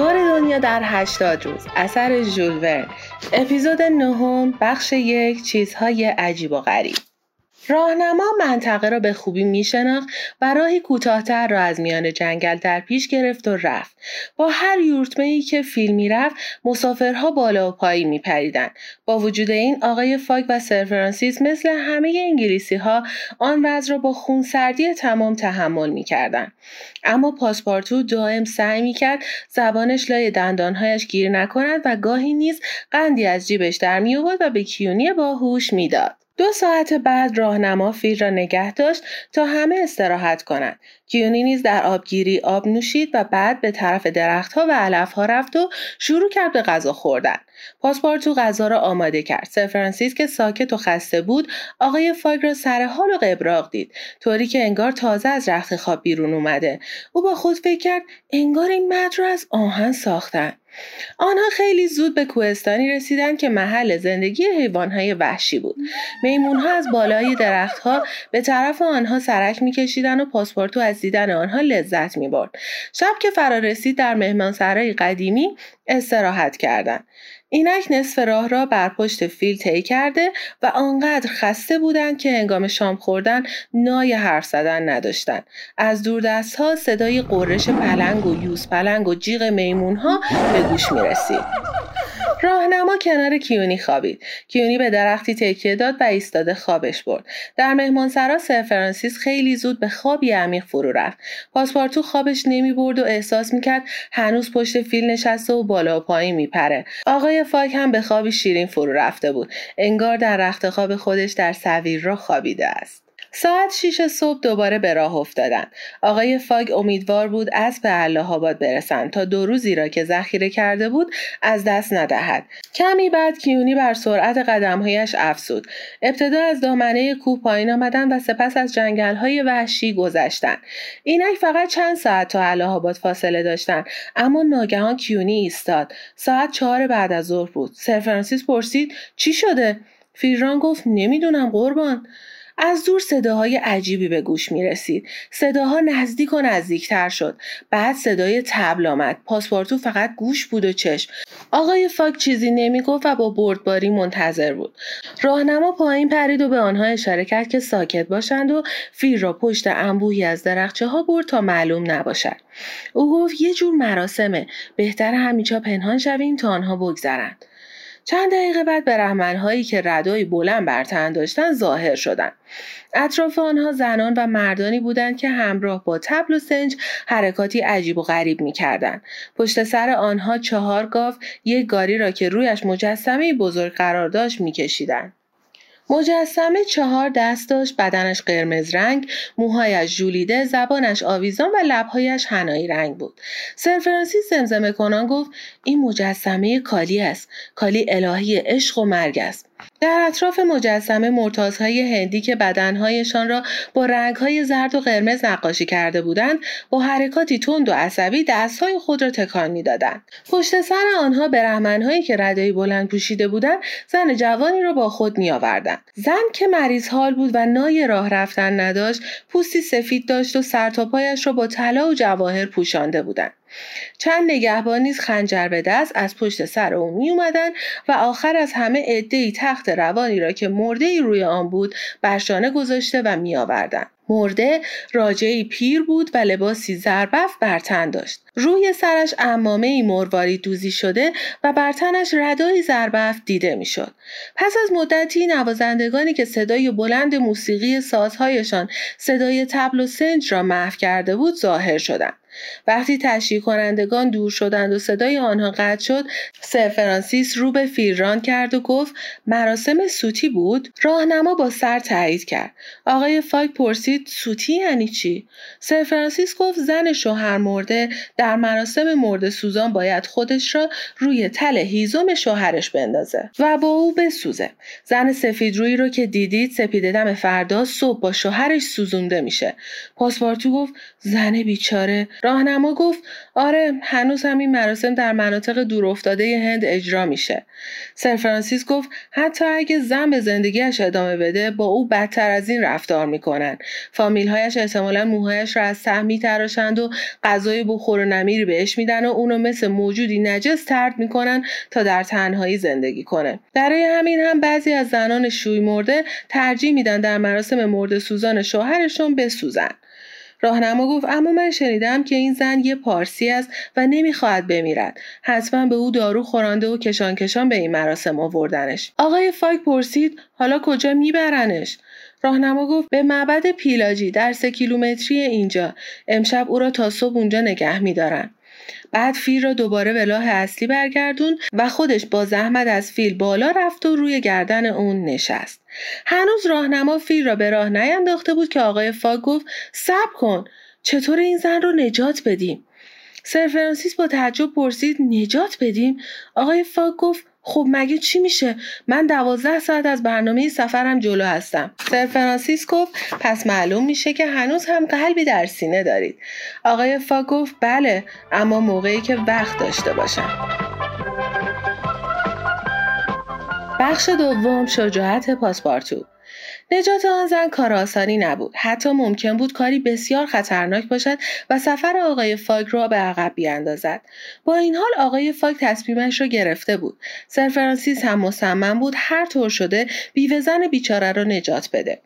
دور دنیا در 80 روز اثر ژول اپیزود نهم بخش یک چیزهای عجیب و غریب. راهنما منطقه را به خوبی میشناخت و راهی کوتاهتر را از میان جنگل در پیش گرفت و رفت. با هر یورتمه ای که فیل می‌رفت مسافرها بالا و پایین میپریدند. با وجود این آقای فاک و سر فرانسیس مثل همه انگلیسی ها آن وضع را با خونسردی تمام تحمل می‌کردند. اما پاسپارتو دائم سعی می‌کرد زبانش لای دندانهایش گیر نکند و گاهی نیز قندی از جیبش در میآورد و به کیونی باهوش می‌داد. دو ساعت بعد راهنما فیل را نگه داشت تا همه استراحت کنند. کیونی نیز در آبگیری آب نوشید و بعد به طرف درختها و علفها رفت و شروع کرد به غذا خوردن. پاسپارتو غذا را آماده کرد. سر فرانسیس که ساکت و خسته بود، آقای فاگ را سر حال و قبراق دید، طوری که انگار تازه از رخت خواب بیرون اومده. او با خود فکر کرد انگار این مد را از آهن ساختن. آنها خیلی زود به کوهستانی رسیدند که محل زندگی حیوانهای وحشی بود. میمونها از بالای درختها به طرف آنها سرک میکشیدند و پاسپورتو از دیدن آنها لذت می‌برد. شب که فرا رسید در مهمانسرای قدیمی استراحت کردند. اینک نصف راه را بر پشت فیل طی کرده و آنقدر خسته بودند که هنگام شام خوردن نای حرف زدن نداشتند از دور دست ها صدای غرش پلنگ و یوز پلنگ و جیغ میمون ها به گوش می رسید. راهنما کنار کیونی خوابید. کیونی به درختی تکیه داد و ایستاده خوابش برد. در مهمانسرا سر فرانسیس خیلی زود به خوابی عمیق فرو رفت. پاسپارتو خوابش نمی برد و احساس می‌کرد هنوز پشت فیل نشسته و بالا و پایین میپره آقای فاگ هم به خوابی شیرین فرو رفته بود. انگار در رخت خواب خودش در سویر را خوابیده است. ساعت شیش صبح دوباره به راه افتادند. آقای فاگ امیدوار بود از به الله آباد برسند تا دو روزی را که ذخیره کرده بود از دست ندهد. کمی بعد کیونی بر سرعت قدمهایش افزود. ابتدا از دامنه کوه پایین آمدند و سپس از جنگلهای وحشی گذشتند. اینک فقط چند ساعت تا الله آباد فاصله داشتند اما ناگهان کیونی ایستاد. ساعت چهار بعد از ظهر بود. سر فرانسیس پرسید چی شده؟ فیران گفت نمی‌دونم قربان. از دور صداهای عجیبی به گوش می رسید. صداها نزدیک و نزدیکتر شد. بعد صدای تبل آمد. پاسپورتو فقط گوش بود و چشم. آقای فاک چیزی نمی گفت و با بردباری منتظر بود. راهنما پایین پرید و به آنها اشاره کرد که ساکت باشند و فیل را پشت انبوهی از درخچه ها برد تا معلوم نباشد. او گفت یه جور مراسمه. بهتر همیچا پنهان شویم تا آنها بگذرند. چند دقیقه بعد برهمنهایی که ردایی بلند بر تن داشتند ظاهر شدند اطراف آنها زنان و مردانی بودند که همراه با تبل و سنج حرکاتی عجیب و غریب می‌کردند. پشت سر آنها چهار گاو یک گاری را که رویش مجسمه بزرگ قرار داشت میکشیدند. مجسمه چهار دست داشت بدنش قرمز رنگ موهایش ژولیده زبانش آویزان و لبهایش هنایی رنگ بود. سر فرانسیس زمزمه کنان گفت این مجسمه کالی است. کالی الهی عشق و مرگ است. در اطراف مجسمه مرتازهای هندی که بدنهایشان را با رنگهای زرد و قرمز نقاشی کرده بودند با حرکاتی تند و عصبی دستهای خود را تکان می‌دادند. پشت سر آنها برهمنهایی که ردایی بلند پوشیده بودند زن جوانی را با خود میآوردند. زن که مریض حال بود و نای راه رفتن نداشت پوستی سفید داشت و سرتاپایش را با طلا و جواهر پوشانده بودند. چند نگهبان نیز خنجر به دست از پشت سر او می اومدن و آخر از همه عدهای تخت روانی را که مرده ای روی آن بود بر شانه گذاشته و می آوردن. مرده راجعی پیر بود و لباسی زربف بر تن داشت. روی سرش امامه ای مرواری دوزی شده و بر تنش ردای زربف دیده می‌شد. پس از مدتی نوازندگانی که صدای بلند موسیقی سازهایشان صدای تبل و سنج را محو کرده بود ظاهر شدند. وقتی تشریح کنندگان دور شدند و صدای آنها قطع شد سر فرانسیس رو به فیران کرد و گفت مراسم سوتی بود؟ راهنما با سر تایید کرد. آقای فاک پرسید سوتی یعنی چی؟ سر فرانسیس گفت زن شوهر مرده در مراسم مرده سوزان باید خودش را روی تل هیزم شوهرش بندازه و با او بسوزه. زن سفید روی رو که دیدید سپیده دم فردا صبح با شوهرش سوزونده میشه. پاسپارتو گفت زن بیچاره؟ راهنما گفت آره هنوز هم این مراسم در مناطق دورافتاده هند اجرا میشه. سر فرانسیس گفت حتی اگه زن به زندگیش ادامه بده با او بدتر از این رفتار می‌کنن. فامیلهایش احتمالا موهایش را از سهم میتراشند و غذای بخور و نمیری بهش میدن و اونو مثل موجودی نجس ترد می‌کنن تا در تنهایی زندگی کنه. برای همین هم بعضی از زنان شوی مرده ترجیح میدن در مراسم مرده سوزان شوهرشون بسوزن. راهنما گفت اما من شنیدم که این زن یه پارسی است و نمی‌خواهد بمیرد. حتما به او دارو خورانده و کشان کشان به این مراسم آوردنش. آقای فاک پرسید حالا کجا میبرنش؟ راهنما گفت به معبد پیلاجی در سه کیلومتری اینجا. امشب او را تا صبح اونجا نگه میدارن بعد فیل را دوباره به راه اصلی برگردون و خودش با زحمت از فیل بالا رفت و روی گردن اون نشست. هنوز راهنما فیل را به راه نینداخته بود که آقای فاگ گفت صبر کن چطور این زن رو نجات بدیم؟ سر فرانسیس با تعجب پرسید نجات بدیم؟ آقای فاگ گفت خب مگه چی میشه؟ من دوازده ساعت از برنامه سفرم جلو هستم. سر فرانسیس گفت پس معلوم میشه که هنوز هم قلبی در سینه دارید. آقای فا گفت بله اما موقعی که وقت داشته باشم. بخش دوم شجاعت پاسپارتو. نجات آن زن کار آسانی نبود. حتی ممکن بود کاری بسیار خطرناک باشد و سفر آقای فاگ را به عقب بیاندازد. با این حال آقای فاگ تصمیمش را گرفته بود. سر فرانسیس هم مصمم بود هر طور شده بیوه زن بیچاره را نجات بده.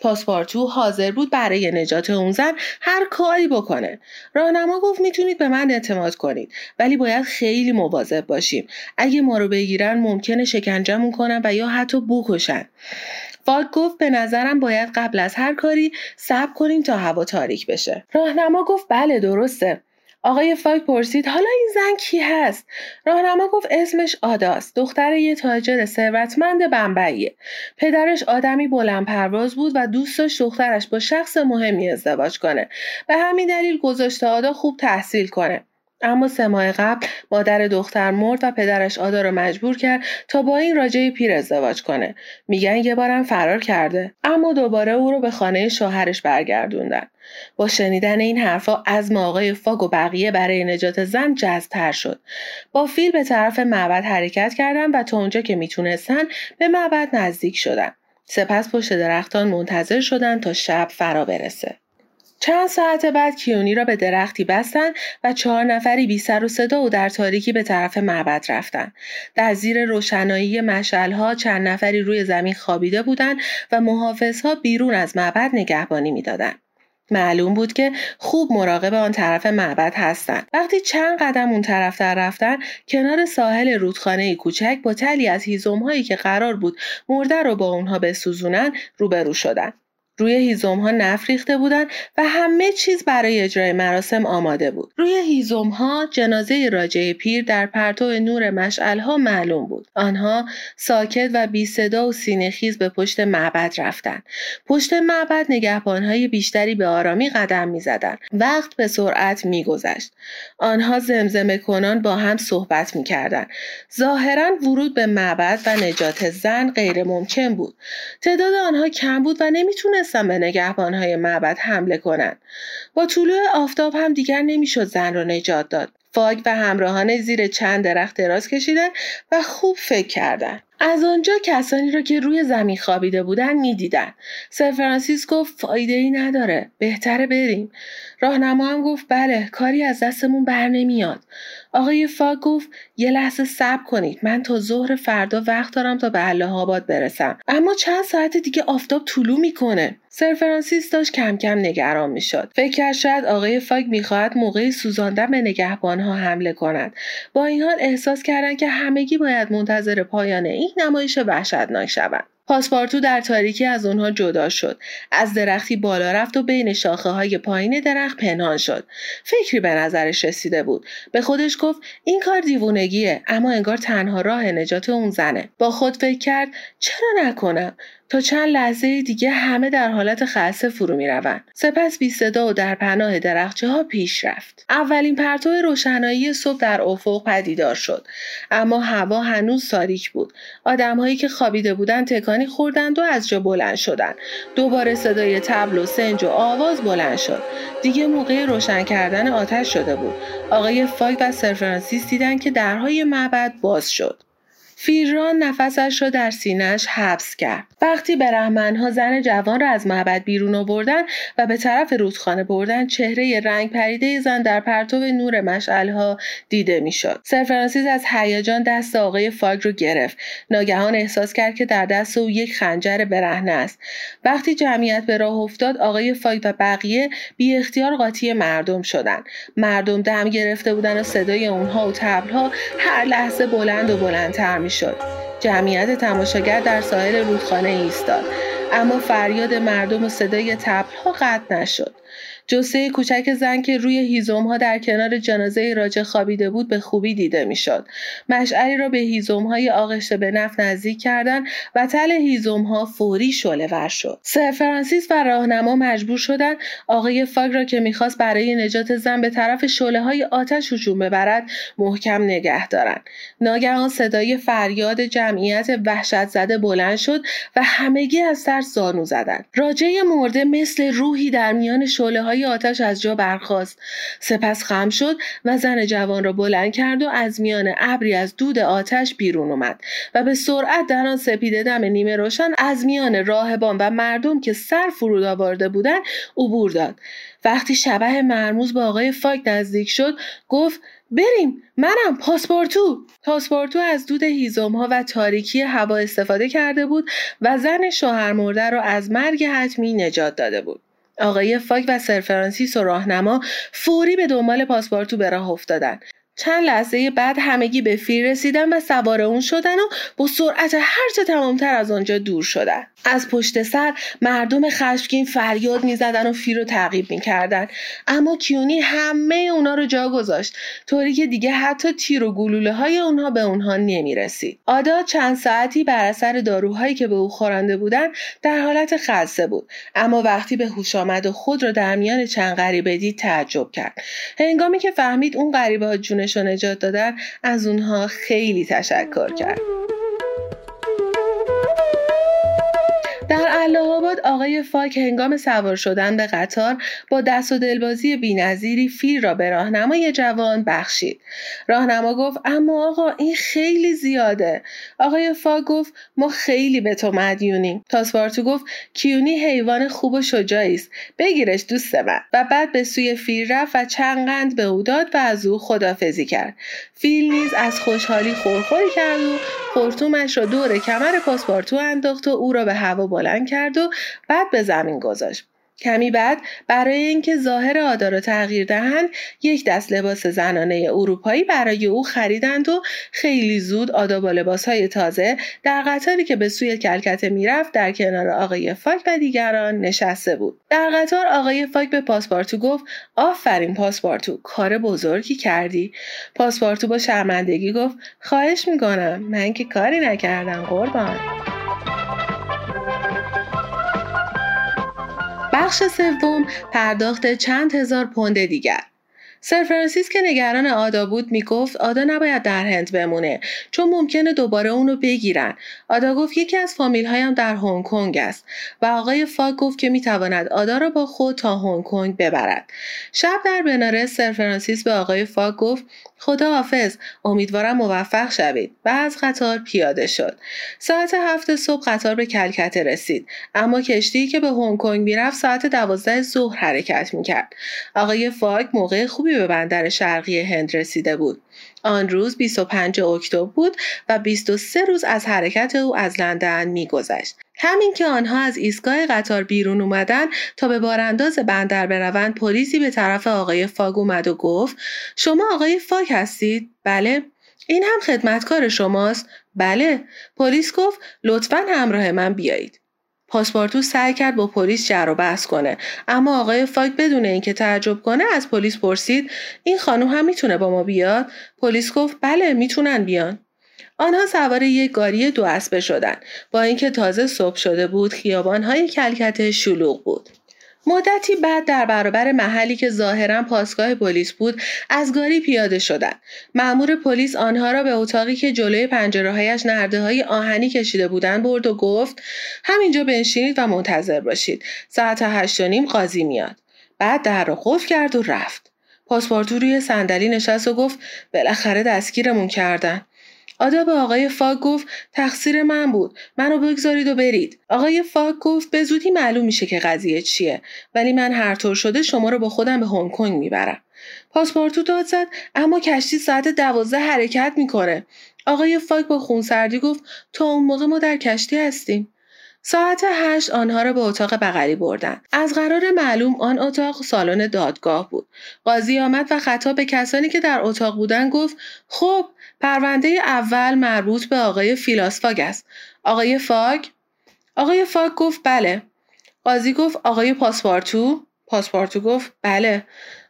پاسپارتو حاضر بود برای نجات اون زن هر کاری بکنه. راهنما گفت می‌تونید به من اعتماد کنید ولی باید خیلی مواظب باشیم. اگه ما رو بگیرن ممکنه شکنجمون کنن و یا حتی بکشن. فاک گفت به نظرم باید قبل از هر کاری صبر کنیم تا هوا تاریک بشه. راهنما گفت بله درسته. آقای فاک پرسید حالا این زن کی هست؟ راهنما گفت اسمش آداست دختر یه تاجر ثروتمند بمبئیه. پدرش آدمی بلند پرواز بود و دوست داشت دخترش با شخص مهمی ازدواج کنه. به همین دلیل گذاشته آدا خوب تحصیل کنه. اما سه ماه قبل مادر دختر مرد و پدرش آدا رو مجبور کرد تا با این راجع پیر ازدواج کنه. میگن یه بارم فرار کرده. اما دوباره او رو به خانه شوهرش برگردوندن. با شنیدن این حرفا از آقای فاگ و بقیه برای نجات زن جذبتر شد. با فیل به طرف معبد حرکت کردن و تا اونجا که می‌تونستن به معبد نزدیک شدن. سپس پشت درختان منتظر شدن تا شب فرا برسه. چند ساعت بعد کیونی را به درختی بستند و چهار نفری بی سر و صدا و در تاریکی به طرف معبد رفتند. در زیر روشنایی مشعلها چند نفری روی زمین خوابیده بودند و محافظها بیرون از معبد نگهبانی می‌دادند. معلوم بود که خوب مراقب آن طرف معبد هستند. وقتی چند قدم اون طرف در رفتن کنار ساحل رودخانه کوچک با تلی از هیزم هایی که قرار بود مرده رو با اونها بسوزونن روبرو شدند. روی هیزم ها نف ریخته بودند و همه چیز برای اجرای مراسم آماده بود. روی هیزم ها جنازه راجه پیر در پرتو نور مشعل ها معلوم بود. آنها ساکت و بی صدا و سینهخیز به پشت معبد رفتند. پشت معبد نگهبان های بیشتری به آرامی قدم می‌زدند. وقت به سرعت میگذشت. آنها زمزمه کنان با هم صحبت می‌کردند. ظاهرا ورود به معبد و نجات زن غیر ممکن بود. تعداد آنها کم بود و نمی‌تونست نمی‌تونستن به نگهبانهای معبد حمله کنند با طلوع آفتاب هم دیگر نمی‌شد زن را نجات داد. فاگ و همراهان زیر چند درخت دراز کشیدن و خوب فکر کردند از آنجا کسانی را که روی زمین خوابیده بودن می‌دیدن. سر فرانسیس گفت فایده ای نداره. بهتره بریم. راهنما هم گفت بله کاری از دستمون بر نمیاد. آقای فاگ گفت یه لحظه صبر کنید من تا ظهر فردا وقت دارم تا به الله آباد برسم. اما چند ساعت دیگه آفتاب طلوع می‌کنه. سر فرانسیس داشت کم کم نگران می‌شد. فکر کرد شاید آقای فاگ می‌خواهد موقعی سوزاندن به نگهبانها حمله کند. با این حال احساس کردند که همگی باید منتظر پایان این نمایش وحشتناک شوند. پاسپارتو در تاریکی از اونها جدا شد. از درختی بالا رفت و بین شاخه های پایین درخت پنهان شد. فکری به نظرش رسیده بود. به خودش گفت این کار دیوونگیه اما انگار تنها راه نجات اون زنه. با خود فکر کرد چرا نکنم؟ تا چند لحظه دیگه همه در حالت خلصه فرو می روند. سپس بی صدا و در پناه درخچه ها پیش رفت. اولین پرتو روشنایی صبح در افق پدیدار شد. اما هوا هنوز تاریک بود. آدمهایی که خوابیده بودند تکانی خوردند و از جا بلند شدند. دوباره صدای تبل و سنج و آواز بلند شد. دیگه موقع روشن کردن آتش شده بود. آقای فاگ و سر فرانسیس دیدند که درهای معبد باز شد. فیران نفسش را در سینهش حبس کرد. وقتی برهمنها زن جوان را از معبد بیرون آوردن و به طرف رودخانه بردن چهره رنگ پریده زن در پرتو نور مشعلها دیده می‌شد. سر فرانسیس از هیجان دست آقای فاگ رو گرفت. ناگهان احساس کرد که در دست او یک خنجر برهنه است. وقتی جمعیت به راه افتاد آقای فاگ و بقیه بی اختیار قاطی مردم شدند. مردم دم گرفته بودن و صدای اونها و تبلها هر لحظه بلند و بلندتر شد. جمعیت تماشاگر در ساحل رودخانه ایستاد اما فریاد مردم و صدای تبلها قطع نشد جسه کوچک زن که روی هیزوم ها در کنار جنازه راجه خوابیده بود به خوبی دیده می‌شد. مشعری را به هیزوم های آغشته به نفت نزدیک کردند و تل هیزوم ها فوری شعله ور شد. سر فرانسیس و راهنما مجبور شدند آقای فاگ را که می‌خواست برای نجات زن به طرف شعله های آتش هجوم ببرد محکم نگه دارند. ناگهان صدای فریاد جمعیت وحشت زده بلند شد و همگی از ترس زانو زدند. راجه مرده مثل روحی در میان شعله های آتش از جا برخاست. سپس خم شد و زن جوان را بلند کرد و از میان ابری از دود آتش بیرون اومد و به سرعت در آن سپیده دم نیمه روشن از میان راهبان و مردم که سر فرود آورده بودند عبور داد. وقتی شبه مرموز با آقای فاک نزدیک شد گفت بریم منم پاسپورتو. پاسپورتو از دود هیزم ها و تاریکی هوا استفاده کرده بود و زن شوهر مرده را از مرگ حتمی نجات داده بود. آقای فاگ و سر فرانسیس و راهنما فوری به دنبال پاسپارتو به راه افتادن. چند لحظه بعد همگی به فیل رسیدن و سوار اون شدن و با سرعت هرچه تمامتر از آنجا دور شدن. از پشت سر مردم خشمگین فریاد می‌زدن و فیل رو تعقیب می‌کردن. اما کیونی همه اونا رو جا گذاشت. طوری که دیگه حتی تیر و گلوله های اونها به اونها نمی‌رسید. آدا چند ساعتی بر اثر داروهایی که به او خورانده بودن در حالت خلصه بود. اما وقتی به هوش آمد و خود را در میان چند غریبه دید تعجب کرد. هنگامی که فهمید اون غریبه ها جونش رو نجات دادن از اونها خیلی تشکر کرد. در الهاباد آقای فاک هنگام سوار شدن به قطار با دست و دلبازی بینظیری فیل را به راهنمای جوان بخشید. راهنما گفت اما آقا این خیلی زیاده. آقای فاک گفت ما خیلی به تو مدیونیم. تاسپارتو گفت کیونی حیوان خوب و شجاعی است. بگیرش دوست من. و بعد به سوی فیل رفت و چند قند به او داد و از او خدافزی کرد. فیل نیز از خوشحالی خورخوری کرد و خورتومش را دور کمر پاسپارتو انداخت و او را به هوا بلند کرد و بعد به زمین گذاشت. کمی بعد برای اینکه ظاهر آدا را تغییر دهند یک دست لباس زنانه اروپایی برای او خریدند و خیلی زود آدا با لباسهای تازه در قطاری که به سوی کلکته می‌رفت در کنار آقای فاک و دیگران نشسته بود. در قطار آقای فاک به پاسپارتو گفت آفرین پاسپارتو کار بزرگی کردی. پاسپارتو با شرمندگی گفت خواهش می‌کنم من که کاری نکردم قربان. بخش سوم پرداخت چند هزار پوند دیگر. سر فرانسیس که نگران آدا بود می‌گفت آدا نباید در هند بمونه چون ممکنه دوباره اونو بگیرن. آدا گفت یکی از فامیل هایم در هنگ کنگ است و آقای فاک گفت که می‌تواند آدا را با خود تا هنگ کنگ ببرد. شب در بنارس سر فرانسیس به آقای فاک گفت خدا حافظ امیدوارم موفق شوید. و از قطار پیاده شد. ساعت هفت صبح قطار به کلکته رسید. اما کشتی که به هنگ کنگ می‌رفت ساعت دوازده ظهر حرکت می‌کرد. آقای فاک موقع خوبی به بندر شرقی هند رسیده بود. آن روز 25 اکتبر بود و 23 روز از حرکت او از لندن میگذشت. همین که آنها از ایستگاه قطار بیرون اومدن تا به بارانداز بندر بروند پلیسی به طرف آقای فاگ اومد و گفت شما آقای فاگ هستید؟ بله. این هم خدمتکار شماست؟ بله. پلیس گفت لطفا همراه من بیایید. پاسپورتو سعی کرد با پلیس جر و بحث کنه. اما آقای فاک بدون اینکه تعجب کنه از پلیس پرسید این خانم هم می‌تونه با ما بیاد؟ پلیس گفت بله می‌تونن بیان. آنها سوار یک گاری دو اسبه شدند. با اینکه تازه صبح شده بود خیابانهای کلکته شلوغ بود. مدتی بعد در برابر محلی که ظاهرا پاسگاه پلیس بود از گاری پیاده شدند. مأمور پلیس آنها را به اتاقی که جلوی پنجرههایش نرده های آهنی کشیده بودند برد و گفت همینجا بنشینید و منتظر باشید. ساعت هشت و نیم قاضی میاد. بعد در را قفل کرد و رفت. پاسپورتو روی صندلی نشست و گفت بالاخره دستگیرمون کردن. آدا به آقای فاک گفت تقصیر من بود. منو بگذارید و برید. آقای فاک گفت به زودی معلوم میشه که قضیه چیه. ولی من هر طور شده شما رو با خودم به هنگ کنگ می‌برم. پاسپورتو داد زد اما کشتی ساعت دوازده حرکت می‌کنه. آقای فاک با خونسردی گفت تا اون موقع ما در کشتی هستیم. ساعت هشت آنها را به اتاق بغلی بردند از قرار معلوم آن اتاق سالن دادگاه بود. قاضی آمد و خطاب به کسانی که در اتاق بودند گفت خب پرونده اول مربوط به آقای فیلاسفاگ است. آقای فاگ؟ آقای فاگ گفت بله. قاضی گفت آقای پاسپارتو؟ پاسپارتو گفت بله.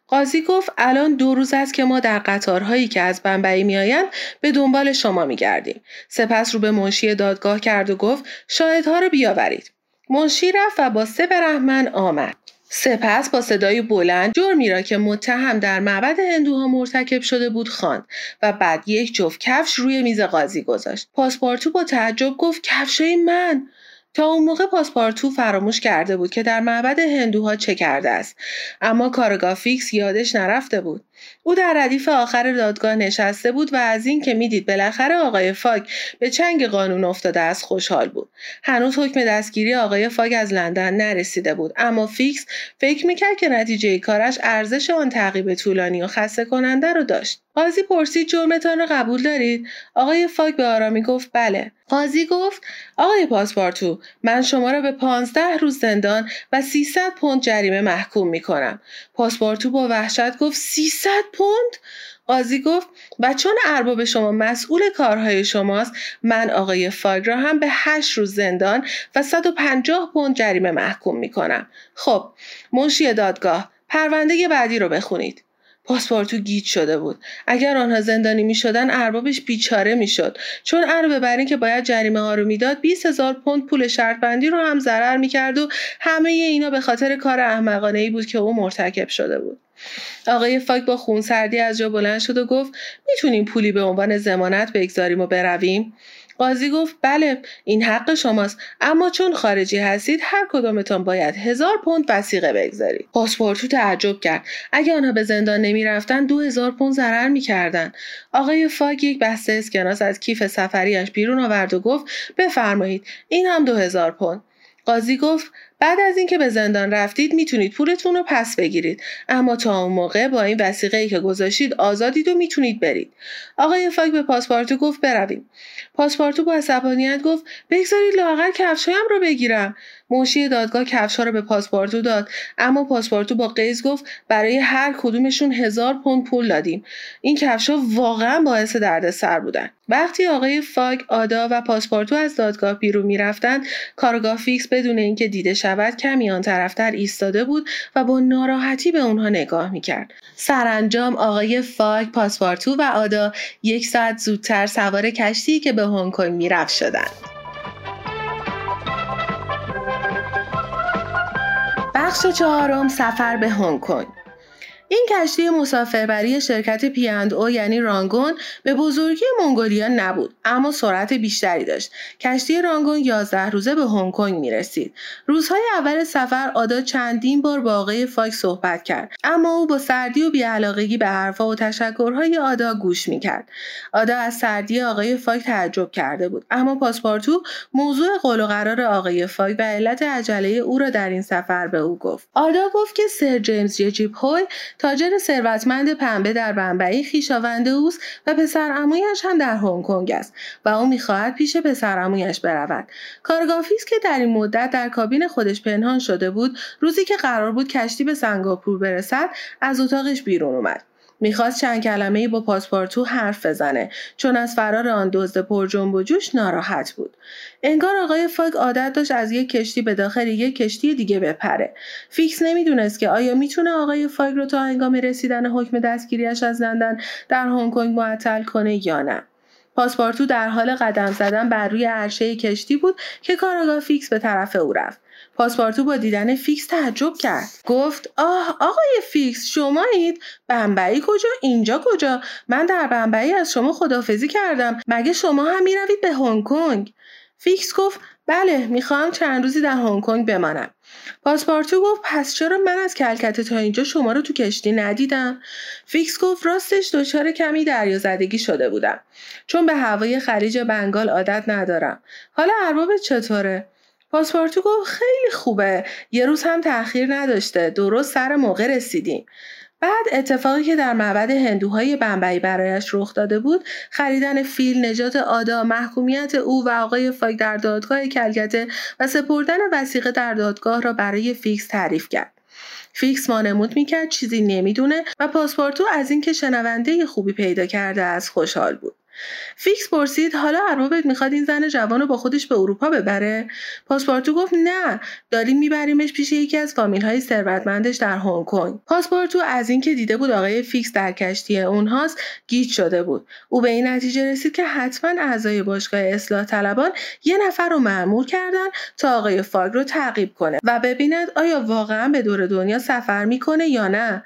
قاضی گفت الان دو روز است که ما در قطارهایی که از بمبئی میآیند به دنبال شما میگردیم. سپس رو به منشی دادگاه کرد و گفت شاهدها رو بیاورید. منشی رفت و با سه رحمن آمد. سپس با صدای بلند جرمی را که متهم در معبد هندوها مرتکب شده بود خواند و بعد یک جفت کفش روی میز قاضی گذاشت. پاسپارتو با تعجب گفت کفشای من؟ تا اون موقع پاسپارتو فراموش کرده بود که در معبد هندوها چه کرده است. اما کارگاه فیکس یادش نرفته بود. او در ردیف آخر دادگاه نشسته بود و از این که می‌دید بالاخره آقای فاگ به چنگ قانون افتاده است خوشحال بود. هنوز حکم دستگیری آقای فاگ از لندن نرسیده بود. اما فیکس فکر می‌کرد که نتیجه کارش ارزش آن تعقیب طولانی و خسته کننده رو داشت. قاضی پرسید جرمتان را قبول دارید؟ آقای فاگ به آرامی گفت بله. قاضی گفت آقای پاسپارتو من شما را به پانزده روز زندان و 300 پوند جریمه محکوم می کنم. پاسپارتو با وحشت گفت 300 پوند؟ قاضی گفت و چون ارباب شما مسئول کارهای شماست من آقای فاگ را هم به 8 روز زندان و 150 پوند جریمه محکوم می کنم. خب منشی دادگاه پرونده بعدی رو بخونید. پاسپورتو گیج شده بود اگر آنها زندانی می شدن اربابش بیچاره می شد چون علاوه بر که باید جریمه ها رو می‌داد 20 هزار پوند پول شرط بندی رو هم ضرر می کرد و همه اینا به خاطر کار احمقانه ای بود که او مرتکب شده بود آقای فاک با خونسردی از جا بلند شد و گفت می‌تونیم پولی به عنوان زمانت بگذاریم و برویم؟ قاضی گفت بله این حق شماست اما چون خارجی هستید هر کدامتان باید هزار پوند وسیقه بگذارید. پاسپورتو تعجب کرد. اگه آنها به زندان نمی‌رفتند دو هزار پوند ضرر می‌کردند آقای فاگ یک بسته اسکناس از کیف سفریش بیرون آورد و گفت بفرمایید این هم دو هزار پوند. قاضی گفت بعد از اینکه به زندان رفتید می‌تونید پولتون رو پس بگیرید. اما تا اون موقع با این وسیقه ای که گذاشتید آزادید و می‌تونید برید. آقای فاک به پاسپارتو گفت برویم. پاسپارتو با عصبانیت گفت بگذارید لاغر کفشایم رو بگیرم. منشی دادگاه کفشها رو به پاسپارتو داد. اما پاسپارتو با قیز گفت برای هر کدومشون هزار پوند پول دادیم. این کفشها واقعا باعث دردسر بودن. وقتی آقای فاگ آدا و پاسپارتو از دادگاه بیرون می‌رفتند کارگاه فیکس بدون اینکه دیده شود کمی آن طرفتر ایستاده بود و با ناراحتی به اونها نگاه می‌کرد. سرانجام آقای فاگ پاسپارتو و آدا یک ساعت زودتر سوار کشتی که به هنگ کنگ می‌رفت شدند بخش چهارم سفر به هنگ کنگ این کشتی مسافربری شرکت پیاند او یعنی رانگون به بزرگی منگولیا نبود اما سرعت بیشتری داشت. کشتی رانگون 11 روزه به هنگ کنگ می رسید روزهای اول سفر آدا چندین بار با آقای فاک صحبت کرد اما او با سردی و بیعلاقگی به حرفها و تشکرهای آدا گوش می کرد آدا از سردی آقای فاک تعجب کرده بود اما پاسپارتو موضوع قول و قرار آقای فاک و علت عجله او را در این سفر به او گفت. آدا گفت که سر جیمز یجیب هوی تاجر ثروتمند پنبه در بمبئی خویشاوند اوست و پسر عمویش هم در هنگ کنگ است و او می‌خواهد پیش پسر عمویش برود کارآگاه فیکس که در این مدت در کابین خودش پنهان شده بود. روزی که قرار بود کشتی به سنگاپور برسد از اتاقش بیرون اومد. می‌خواست چند کلمه ای با پاسپارتو حرف بزنه چون از فرار آن دزد پر جنب و جوش ناراحت بود. انگار آقای فاگ عادت داشت از یک کشتی به داخل یک کشتی دیگه بپره. فیکس نمی‌دونست که آیا می‌تونه آقای فاگ رو تا هنگام رسیدن حکم دستگیریش از لندن در هنگ کنگ معطل کنه یا نه. پاسپارتو در حال قدم زدن بر روی عرشه کشتی بود که کارآگاه فیکس به طرف او رفت. پاسپارتو با دیدن فیکس تعجب کرد. گفت آه آقای فیکس شمایید. بمبئی کجا؟ اینجا کجا؟ من در بمبئی از شما خداحافظی کردم. مگه شما هم می‌روید به هنگ کنگ؟ فیکس گفت بله می‌خواهم چند روزی در هنگ کنگ بمانم. پاسپارتو گفت پس چرا من از کلکته تا اینجا شما رو تو کشتی ندیدم؟ فیکس گفت راستش دچار کمی دریازدگی شده بودم. چون به هوای خلیج بنگال عادت ندارم. حالا اربابت چطوره؟ پاسپارتو گفت خیلی خوبه. یه روز هم تاخیر نداشته. درست سر موقع رسیدیم. بعد اتفاقی که در معبد هندوهای بمبئی برایش رخ داده بود خریدن فیل نجات آدا محکومیت او و آقای فاگ در دادگاه کلکته و سپردن وثیقه در دادگاه را برای فیکس تعریف کرد. فیکس وانمود می‌کرد چیزی نمی‌دونه و پاسپارتو از اینکه شنونده خوبی پیدا کرده است خوشحال بود. فیکس پرسید حالا اربابت می‌خواد این زن جوان رو با خودش به اروپا ببره؟ پاسپارتو گفت نه داریم میبریمش پیش یکی از فامیل های ثروتمندش در هنگ کنگ. پاسپارتو از اینکه دیده بود آقای فیکس در کشتی اونهاست گیج شده بود. او به این نتیجه رسید که حتما اعضای باشگاه اصلاح طلبان یه نفر رو مأمور کردن تا آقای فاگ رو تعقیب کنه و ببیند آیا واقعا به دور دنیا سفر می‌کنه یا نه.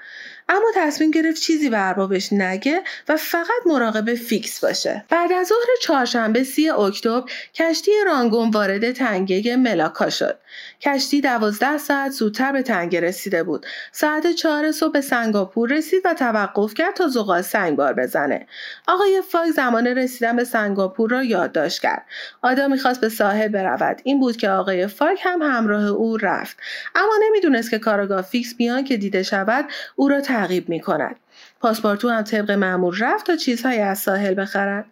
اما تصمیم گرفت چیزی به اربابش نگه و فقط مراقب فیکس باشه. بعد از ظهر چهارشنبه سی اکتبر کشتی رانگون وارد تنگه ملاکا شد. کشتی دوازده ساعت زودتر به تنگه رسیده بود. ساعت چهار صبح به سنگاپور رسید و توقف کرد تا زغال سنگ بار بزنه. آقای فاگ زمان رسیدن به سنگاپور را یادداشت کرد. آدا می‌خواست به ساحل برود. این بود که آقای فاگ هم همراه او رفت. اما نمی‌دونست که کارآگاه فیکس بی آن که دیده شود او را تعقیب می کند. پاسپارتو هم طبق معمول رفت تا چیزهایی از ساحل بخرد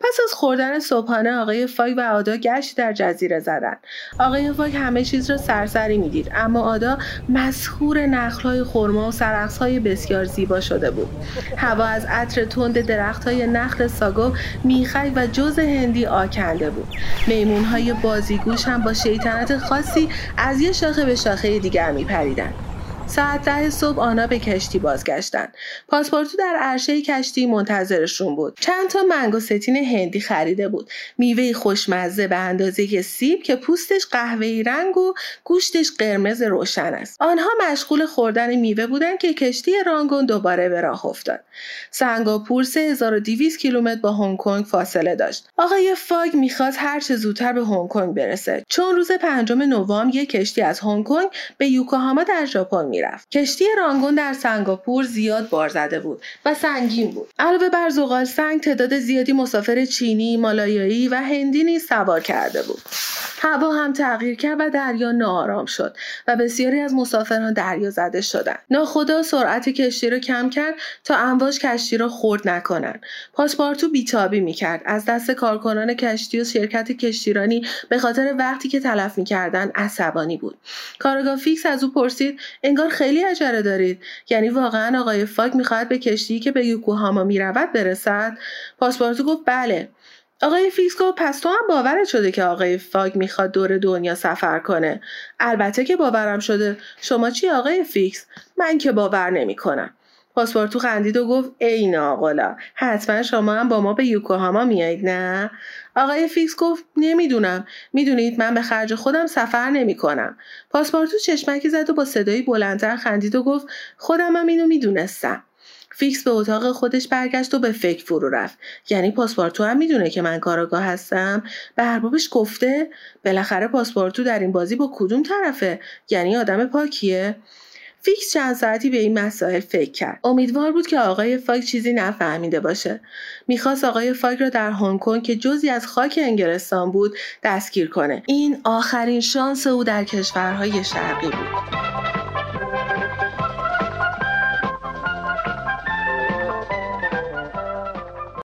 پس از خوردن صبحانه آقای فاگ و آدا گشتی در جزیره زدند آقای فاگ همه چیز را سرسری می‌دید اما آدا مسحور نخلهای خرما و سرخس‌های بسیار زیبا شده بود. هوا از عطر تند درختهای نخل ساگو میخک و جز هندی آکنده بود. میمونهای بازیگوش هم با شیطنت خاصی از یه شاخه به شاخه دیگر میپریدند ساعت ده صبح آنها به کشتی بازگشتن. پاسپورتو در عرشه کشتی منتظرشون بود. چند تا منگو ستین هندی خریده بود. میوه خوشمزه به اندازه سیب که پوستش قهوه‌ای رنگ و گوشتش قرمز روشن است. آنها مشغول خوردن میوه بودند که کشتی رانگون دوباره به راه افتاد. سنگاپور 3200 کیلومتر با هنگ کنگ فاصله داشت. آقای فاگ می‌خواست هر چه زودتر به هنگ کنگ برسه. چون روز پنجم نوامبر یک کشتی از هنگ کنگ به یوکوهاما در ژاپن می‌رفت. کشتی رانگون در سنگاپور زیاد بار زده بود و سنگین بود. علاوه بر زغال سنگ تعداد زیادی مسافر چینی مالایایی و هندی نیز سوار کرده بود. هوا هم تغییر کرد و دریا ناآرام شد و بسیاری از مسافران دریا زده شدند. ناخدا سرعت کشتی را کم کرد تا امواج کشتی را خرد نکنند. پاسپارتو بیتابی می‌کرد. از دست کارکنان کشتی و شرکت کشتیرانی به خاطر وقتی که تلف می‌کردند عصبانی بود. کارآگاه فیکس از او پرسید انگار خیلی عجله دارید. یعنی واقعا آقای فاگ می‌خواهد به کشتی که به یوکوهاما می‌رود برسد. پاسپارتو گفت بله. آقای فیکس گفت پس تو هم باورت شده که آقای فاگ می‌خواد دور دنیا سفر کنه. البته که باورم شده. شما چی آقای فیکس؟ من که باور نمی‌کنم. پاسپارتو خندید و گفت ای ناقلا حتما شما هم با ما به یوکوهاما میایید نه؟ آقای فیکس گفت نمی‌دونم. می‌دونید من به خرج خودم سفر نمی‌کنم. پاسپارتو چشمکی زد و با صدایی بلندتر خندید و گفت خودم هم اینو می‌دونستم. فیکس به اتاق خودش برگشت و به فکر فرو رفت. یعنی پاسپارتو هم می‌دونه که من کارآگاه هستم؟ به اربابش گفته بالاخره پاسپارتو در این بازی با کدوم طرفه؟ یعنی آدم پاکیه؟ فیکس چند ساعتی به این مسائل فکر کرد. امیدوار بود که آقای فاک چیزی نفهمیده باشه. می‌خواست آقای فاک را در هنگ کنگ که جزی از خاک انگلستان بود دستگیر کنه. این آخرین شانس او در کشورهای شرقی بود.